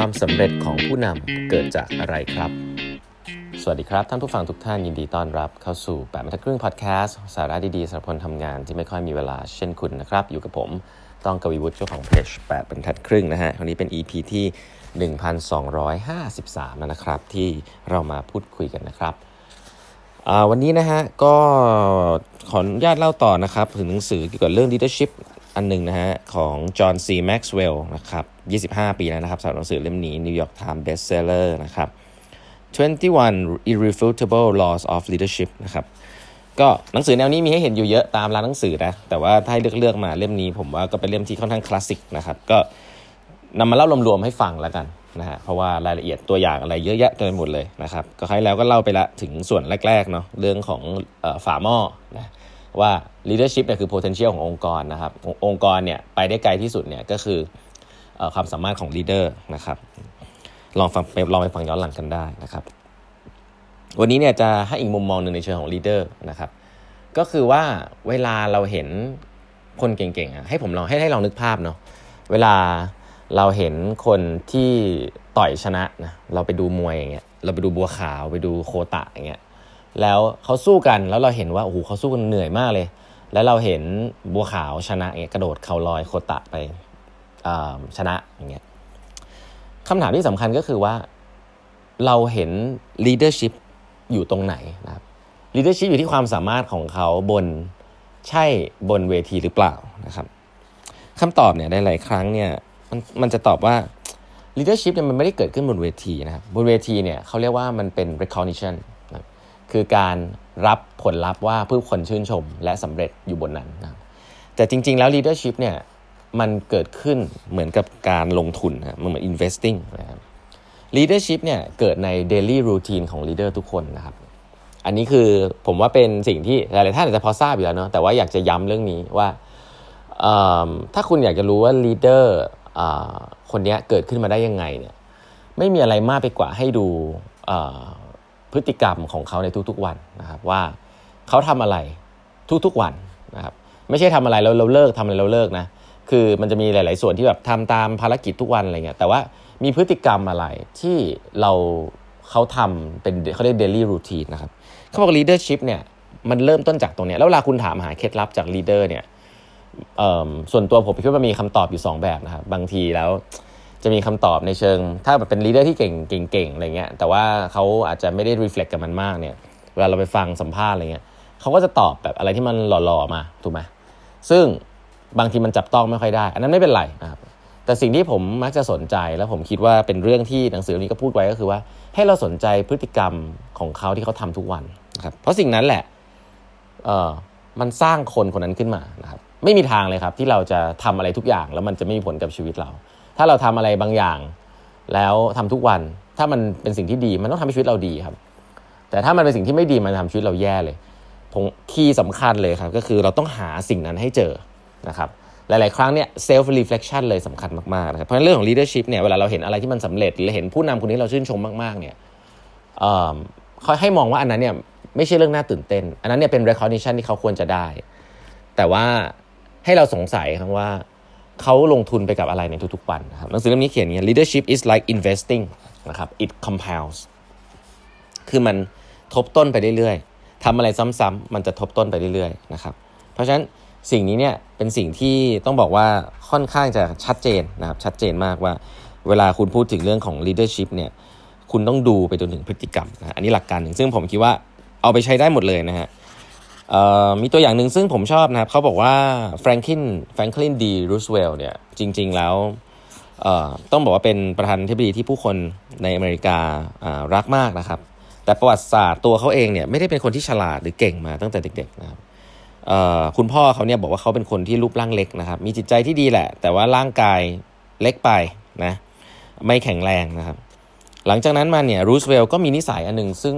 ความสำเร็จของผู้นำเกิดจากอะไรครับ สวัสดีครับ ท่านผู้ฟังทุกท่านยินดีต้อนรับเข้าสู่8บรรทัดครึ่งพอดแคสต์สาระดีๆสำหรับคนทำงานที่ไม่ค่อยมีเวลาเช่นคุณนะครับ อยู่กับผมต้องกวีวุฒิเจ้าของเพจ8บรรทัดครึ่งนะฮะวันนี้เป็น EP ที่ 1253 แล้วนะครับ ที่เรามาพูดคุยกันนะครับวันนี้นะฮะก็ขออนุญาตเล่าต่อนะครับ ถึงหนังสือเกี่ยวกับเรื่อง leadership อันหนึ่งนะฮะของจอห์นซีแม็กซ์เวลล์นะครับ 25 ปีแล้วนะครับสำหรับหนังสือเล่มนี้ New York Times Bestseller นะครับ 21 Irrefutable Laws of Leadership นะครับก็หนังสือแนวนี้มีให้เห็นอยู่เยอะตามร้านหนังสือนะแต่ว่าถ้าให้เลือกเลือกมาเล่มนี้ ผมว่าก็เป็นเล่มที่ค่อนข้างคลาสสิกนะครับก็นำมาเล่ารวมๆให้ฟังแล้วกันนะฮะเพราะว่ารายละเอียดตัวอย่างอะไรเยอะแยะเต็มไปหมดเลยนะครับก็ใครแล้วก็เล่าไปละถึงส่วนแรกๆเนาะเรื่องของฝาหม้อนะ ว่า leadership เนี่ยคือ potential ขององค์กรนะครับ องค์กรเนี่ยไปได้ไกลที่สุดเนี่ยก็คือความสามารถของ leader นะครับลองฟังไปลองไปฟังย้อนหลังกันได้นะครับ วันนี้เนี่ยจะให้อีกมุมมองหนึ่งในเชิงของ leader นะครับ ก็คือว่าเวลาเราเห็นคนเก่งๆให้ผมลองให้ให้ลองนึกภาพเนาะเวลาเราเห็นคนที่ต่อยชนะนะเราไปดูมวยอย่างเงี้ยเราไปดูบัวขาวไปดูโคตะอย่างเงี้ย แล้วเขาสู้กันแล้วเราเห็นว่าโอ้โหเขาสู้กันเหนื่อยมากเลย แล้วเราเห็นบัวขาวชนะเงี้ยกระโดดเข่าลอยโคตะไปชนะอย่างเงี้ยคำถามที่สำคัญก็คือว่าเราเห็น leadership อยู่ตรงไหนนะครับ leadership อยู่ที่ความสามารถของเขาบนใช่บนเวทีหรือเปล่านะครับคำตอบเนี่ยได้หลายครั้งเนี่ยมันมันจะตอบว่า leadership เนี่ยมันไม่ได้เกิดขึ้นบนเวทีนะครับบนเวทีเนี่ยเขาเรียกว่ามันเป็น recognition คือการรับผลลัพธ์ว่าผู้คนชื่นชมและสำเร็จอยู่บนนั้นนะแต่จริง ๆ แล้ว leadership เนี่ยมันเกิดขึ้นเหมือนกับการลงทุนนะมันเหมือน investing นะครับ leadership เนี่ยเกิดใน daily routine ของ leader ทุกคนนะครับ อันนี้คือผมว่าเป็นสิ่งที่หลายๆท่านอาจจะพอทราบอยู่แล้วเนาะแต่ว่าอยากจะย้ำเรื่องนี้ว่าถ้าคุณอยากจะรู้ว่า leader คนนี้เกิดขึ้นมาได้ยังไงเนี่ยไม่มีอะไรมากไปกว่าให้ดู พฤติกรรมของเขาในทุกๆวันนะครับว่าเขาทำอะไรทุกๆวันนะครับไม่ใช่ทำอะไรแล้วเราเลิกทำอะไรเราเลิกนะคือมันจะมีหลาย ๆ ส่วนที่แบบทำตามภารกิจทุกวันอะไรเงี้ยแต่ว่ามีพฤติกรรมอะไรที่เราเขาทำเป็นเขาเรียก daily routine นะครับเขาบอก leadership เนี่ยมันเริ่มต้นจากตรงเนี้ยแล้วเวลาคุณถามหาเคล็ดลับจาก leader เนี่ยส่วนตัวผมคิดว่ามีคำตอบอยู่ 2 แบบนะครับบางทีแล้ว จะมีคำตอบในเชิง ถ้าแบบเป็นลีดเดอร์ที่เก่งเก่งๆอะไรเงี้ยแต่ว่าเขาอาจจะไม่ได้รีเฟล็กกับมันมากเนี่ยเวลาเราไปฟังสัมภาษณ์อะไรเงี้ยเขาก็จะตอบแบบอะไรที่มันหล่อๆมาถูกไหมซึ่งบางทีมันจับต้องไม่ค่อยได้ อันนั้นไม่เป็นไรนะครับแต่สิ่งที่ผมมักจะสนใจแล้วผมคิดว่าเป็นเรื่องที่หนังสือนี้ก็พูดไว้ก็คือว่า ให้เราสนใจพฤติกรรมของเขาที่เขาทำทุกวันนะครับเพราะสิ่งนั้นแหละเออมันสร้างคนคนนั้นขึ้นมานะครับไม่มีทางเลยครับที่เราจะทำอะไรทุกอย่างแล้วมันจะไม่มีผลกับชีวิตเรา ถ้าเราทำอะไรบางอย่าง แล้วทำทุกวัน ถ้ามันเป็นสิ่งที่ดีมันต้องทำให้ชีวิตเราดีครับ แต่ถ้ามันเป็นสิ่งที่ไม่ดีมันทำชีวิตเราแย่เลยผมคีย์สำคัญเลยครับ ก็คือเราต้องหาสิ่งนั้นให้เจอนะครับหลาย ๆ ครั้งเนี่ย self reflection เลยสำคัญมาก ๆ นะครับเพราะเรื่องของ leadership เนี่ยเวลาเราเห็นอะไรที่มันสำเร็จหรือเห็นผู้นำคนนี้เราชื่นชมมาก ๆ เนี่ยเขาให้มองว่าอันนั้นเนี่ยไม่ใช่เรื่องน่าตื่นเต้น อันนั้นเนี่ยเป็น recognition ที่เขาควรจะได้ แต่ว่าให้เราสงสัยครับว่า เขาลงทุนไปกับอะไรในทุกๆวันนะครับหนังสือเล่มนี้เขียนอย่างนี้ leadership is like investing นะครับ it compounds คือมันทบต้นไปเรื่อยๆทำอะไรซ้ำๆมันจะทบต้นไปเรื่อยๆนะครับ เพราะฉะนั้นสิ่งนี้เนี่ยเป็นสิ่งที่ต้องบอกว่าค่อนข้างจะชัดเจนนะครับชัดเจนมากว่า เวลาคุณพูดถึงเรื่องของ leadership เนี่ยคุณต้องดูไปจนถึงพฤติกรรมนะอันนี้หลักการหนึ่งซึ่งผมคิดว่าเอาไปใช้ได้หมดเลยนะฮะ มีตัวอย่างหนึ่งซึ่งผมชอบนะครับเขาบอกว่าแฟรงคินแฟรงคลินดีรูสเวลเนี่ยจริง ๆ แล้วต้องบอกว่าเป็นประธานาธิบดีที่ผู้คนในอเมริการักมากนะครับ แต่ประวัติศาสตร์ตัวเขาเองเนี่ยไม่ได้เป็นคนที่ฉลาดหรือเก่งมาตั้งแต่เด็กๆนะครับคุณพ่อเขาเนี่ยบอกว่าเขาเป็นคนที่รูปร่างเล็กนะครับ มีจิตใจที่ดีแหละ แต่ว่าร่างกายเล็กไปนะไม่แข็งแรงนะครับ หลังจากนั้นมาเนี่ยรูสเวลก็มีนิสัยอันหนึ่งซึ่ง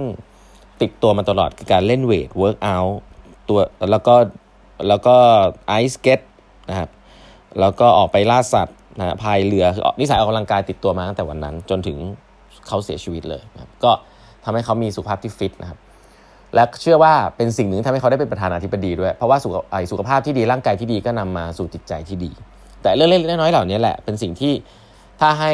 ติดตัวมาตลอดคือการเล่น weight workout แล้วก็แล้วก็ไอซ์เก็ตนะครับแล้วก็ออกไปล่าสัตว์นะพายเรือคือนิสัยออกกำลังกายติดตัวมาตั้งแต่วันนั้น จนถึงเขาเสียชีวิตเลยนะก็ทำให้เขามีสุขภาพที่ฟิตนะครับและเชื่อว่าเป็นสิ่งหนึ่งทำให้เขาได้เป็นประธานาธิบดีด้วย เพราะว่าสุขสุขภาพที่ดีร่างกายที่ดีก็นำมาสู่จิตใจที่ดี แต่เรื่องเล็กน้อยเหล่านี้แหละเป็นสิ่งที่ถ้าให้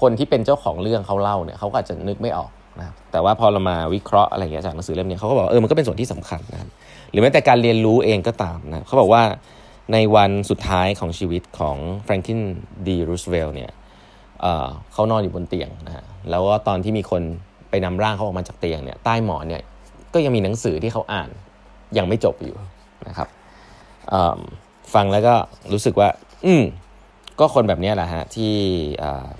คนที่เป็นเจ้าของเรื่องเขาเล่าเนี่ยเขาก็อาจจะนึกไม่ออกนะครับแต่ว่าพอเรามาวิเคราะห์อะไรอย่างเงี้ยจากหนังสือเล่มนี้เขาก็บอกเออมันก็เป็นส่วนที่สำคัญนะครับ รือแม้แต่การเรียนรู้เองก็ตามนะเขาบอกว่าในวันสุดท้ายของชีวิตของแฟรงคินดีรูสเวลเนี่ยเเขานอนอยู่บนเตียงนะฮะแล้วก็ตอนที่มีคนไปนำร่างเขาออกมาจากเตียงเนี่ยใต้หมอนเนี่ยก็ยังมีหนังสือที่เขาอ่านยังไม่จบอยู่นะครับฟังแล้วก็รู้สึกว่า อืมก็คนแบบนี้แหละฮะที่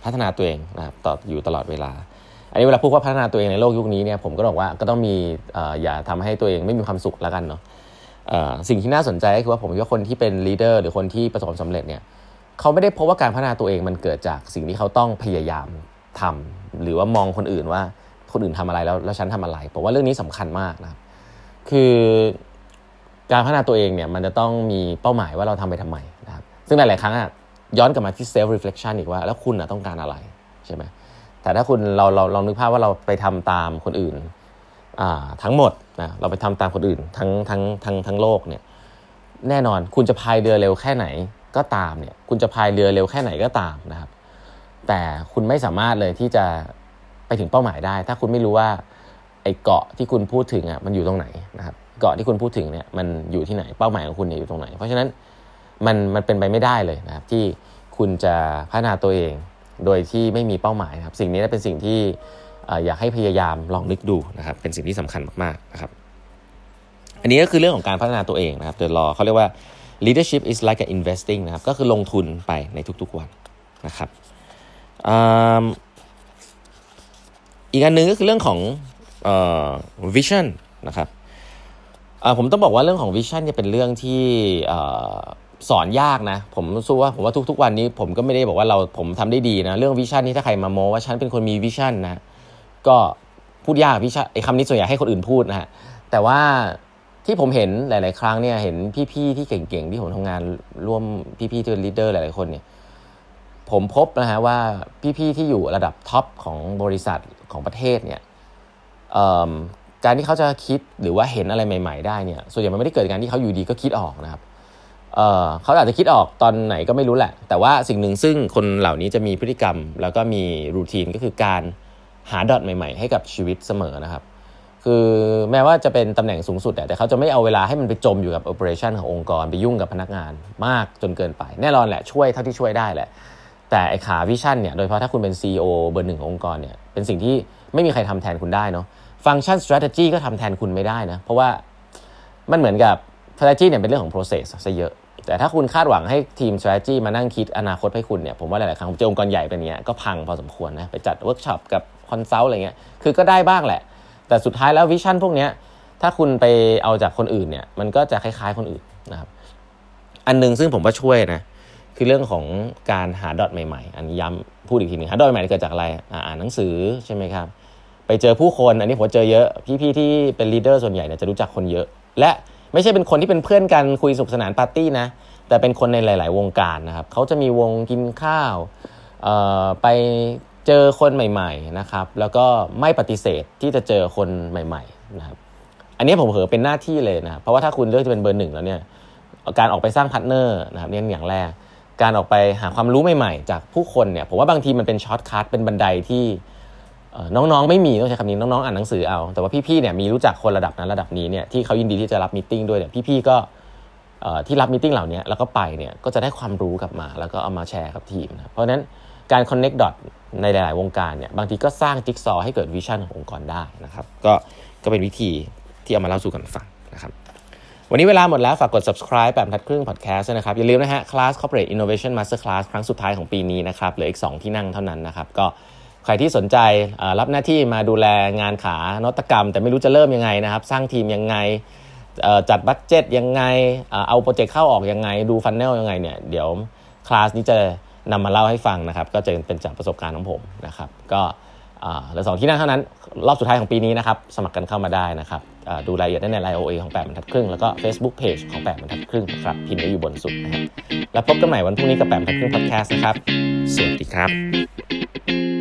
พัฒนาตัวเองนะครับต่ออยู่ตลอดเวลา อันนี้เวลาพูดว่าพัฒนาตัวเองในโลกยุคนี้เนี่ยผมก็บอกว่าก็ต้องมีอย่าทำให้ตัวเองไม่มีความสุขแล้วกันเนาะสิ่งที่น่าสนใจก็คือว่าผมว่าคนที่เป็นลีดเดอร์หรือคนที่ประสบความสำเร็จเนี่ยเขาไม่ได้พบว่าการพัฒนาตัวเองมันเกิดจากสิ่งที่เขาต้องพยายามทำหรือว่ามองคนอื่นว่าคนอื่นทำอะไรแล้วแล้วฉันทำอะไรผมว่าเรื่องนี้สำคัญมากนะครับคือการพัฒนาตัวเองเนี่ยมันจะต้องมีเป้าหมายว่าเราทำไปทำไมนะครับซึ่งหลาย ๆ ครั้งอะย้อนกลับมาที่ self reflection อีกว่า แล้วคุณอะต้องการอะไรใช่ไหม แต่ถ้าคุณเราเราลองนึกภาพว่าเราไปทำตามคนอื่นทั้งหมดนะเราไปทำตามคนอื่นทั้งทั้งทั้งทั้งโลกเนี่ยแน่นอนคุณจะพายเรือเร็วแค่ไหนก็ตามเนี่ยคุณจะพายเรือเร็วแค่ไหนก็ตามนะครับ แต่คุณไม่สามารถเลยที่จะไปถึงเป้าหมายได้ ถ้าคุณไม่รู้ว่าไอ้เกาะที่คุณพูดถึงอะมันอยู่ตรงไหนนะครับเกาะที่คุณพูดถึงเนี่ยมันอยู่ที่ไหนเป้าหมายของคุณเนี่ยอยู่ตรงไหน เพราะฉะนั้นมันมันเป็นไปไม่ได้เลยนะครับที่คุณจะพัฒนาตัวเอง โดยที่ไม่มีเป้าหมายครับสิ่งนี้เป็นสิ่งที่อยากให้พยายามลองนึกดูนะครับเป็นสิ่งที่สำคัญมากๆนะครับอันนี้ก็คือเรื่องของการพัฒนาตัวเองนะครับเดอะรอเขาเรียกว่า leadership is like a investing นะครับก็คือลงทุนไปในทุกๆวันนะครับอีกอันนึงก็คือเรื่องของ vision นะครับผมต้องบอกว่าเรื่องของ vision เนี่ยเป็นเรื่องที่ สอนยากนะ ผมรู้สึกว่าผมว่าทุก ๆ วันนี้ผมก็ไม่ได้บอกว่าเราผมทำได้ดีนะ เรื่อง vision นี่ถ้าใครมาโมว่าฉันเป็นคนมี vision นะ ก็พูดยาก vision ไอ้คำนี้ส่วนใหญ่ให้คนอื่นพูดนะฮะแต่ว่าที่ผมเห็นหลาย ๆ ครั้งเนี่ยเห็นพี่ๆที่เก่งๆที่ผมทำงานร่วมพี่ๆที่เป็น leader หลายๆคนเนี่ยผมพบนะฮะว่าพี่ๆที่อยู่ระดับ top ของบริษัทของประเทศเนี่ยการที่เขาจะคิดหรือว่าเห็นอะไรใหม่ ๆ ได้เนี่ยส่วนใหญ่มันไม่ได้เกิดการที่เขาอยู่ดีก็คิดออกนะครับ เขาอาจจะคิดออกตอนไหนก็ไม่รู้แหละ แต่ว่าสิ่งหนึ่งซึ่งคนเหล่านี้จะมีพฤติกรรม แล้วก็มี routine ก็คือการหา dot ใหม่ๆ ให้กับชีวิตเสมอนะครับ คือแม้ว่าจะเป็นตำแหน่งสูงสุดแต่เขาจะไม่เอาเวลาให้มันไปจมอยู่กับ operation ขององค์กรไปยุ่งกับพนักงานมากจนเกินไป แน่นอนแหละช่วยเท่าที่ช่วยได้แหละ แต่ไอ้ขา vision เนี่ยโดยเฉพาะถ้าคุณเป็น CEO เบอร์หนึ่งขององค์กรเนี่ยเป็นสิ่งที่ไม่มีใครทำแทนคุณได้เนาะฟังก์ชัน strategy ก็ทำแทนคุณไม่ได้นะเพราะว่ามันเหมือนกับ strategy เนี่ยเป็นเรื่องของ process ซะเยอะ แต่ถ้าคุณคาดหวังให้ทีม strategy มานั่งคิดอนาคตให้คุณเนี่ยผมว่าหลายๆครั้งผมเจอองค์กรใหญ่เป็นเนี้ยก็พังพอสมควรนะไปจัดเวิร์กช็อปกับconsult อะไรเงี้ยคือก็ได้บ้างแหละ แต่สุดท้ายแล้ว vision พวกเนี้ยถ้าคุณไปเอาจากคนอื่นเนี่ยมันก็จะคล้ายๆคนอื่นนะครับอันนึงซึ่งผมว่าช่วยนะคือเรื่องของการหา dot ใหม่ๆ อันนี้ย้ำพูดอีกทีหนึ่งหา dot ใหม่เกิดจากอะไรอ่านหนังสือใช่ไหมครับไปเจอผู้คนอันนี้ผมเจอเยอะพี่ๆที่เป็น leader ส่วนใหญ่เนี่ยจะรู้จักคนเยอะ และ ไม่ใช่เป็นคนที่เป็นเพื่อนกันคุยสนุกสนานปาร์ตี้นะ แต่เป็นคนในหลาย ๆ วงการนะครับเขาจะมีวงกินข้าวไปเจอคนใหม่ ๆ นะครับ แล้วก็ไม่ปฏิเสธที่จะเจอคนใหม่ ๆ นะครับ อันนี้ผมเผอเป็นหน้าที่เลยนะเพราะว่าถ้าคุณเลือกจะเป็นเบอร์หนึ่งแล้วเนี่ยการออกไปสร้าง partner นะครับนี่อย่างแรก การออกไปหาความรู้ใหม่ ๆ จากผู้คนเนี่ยผมว่าบางทีมันเป็น shortcut เป็นบันไดที่ น้องๆไม่มีต้องใช้คำนี้น้องๆอ่านหนังสือเอา แต่ว่าพี่ๆเนี่ยมีรู้จักคนระดับนั้นระดับนี้เนี่ยที่เขายินดีที่จะรับ meeting ด้วยเนี่ยพี่ๆก็ที่รับ meeting เหล่านี้แล้วก็ไปเนี่ยก็จะได้ความรู้กลับมา แล้วก็เอามาแชร์กับทีมนะเพราะฉะนั้นการ connect dot ในหลาย ๆ วงการเนี่ยบางทีก็สร้างจิ๊กซอให้เกิด vision ขององค์กรได้นะครับก็ก็เป็นวิธีที่เอามาเล่าสู่กันฟังนะครับวันนี้เวลาหมดแล้ว ฝากกด subscribe แปดบรรทัดครึ่ง podcast นะครับ อย่าลืมนะฮะ class corporate innovation master class ครั้งสุดท้ายของปีนี้นะครับ เหลืออีก 2 ที่นั่งเท่านั้นนะครับ ก็ ใครที่สนใจรับหน้าที่มาดูแลงานขานวัตกรรม แต่ไม่รู้จะเริ่มยังไงนะครับ สร้างทีมยังไงจัด budget ยังไงเอา project เข้าออกยังไง ดู funnel ยังไงเนี่ยเดี๋ยวคลาสนี้จะนำมาเล่าให้ฟังนะครับ ก็จะเป็นจากประสบการณ์ของผมนะครับ ก็เหลือสองที่นั่งเท่านั้น รอบสุดท้ายของปีนี้นะครับ สมัครกันเข้ามาได้นะครับดูรายละเอียดได้ในไลน์ OA ของ8บรรทัดครึ่ง แล้วก็ Facebook Page ของ8บรรทัดครึ่งครับพิมพ์ไว้อยู่บนสุดนะครับแล้วพบกันใหม่วันพรุ่งนี้กับ8บรรทัดครึ่งพอดแคสต์นะครับ สวัสดีครับ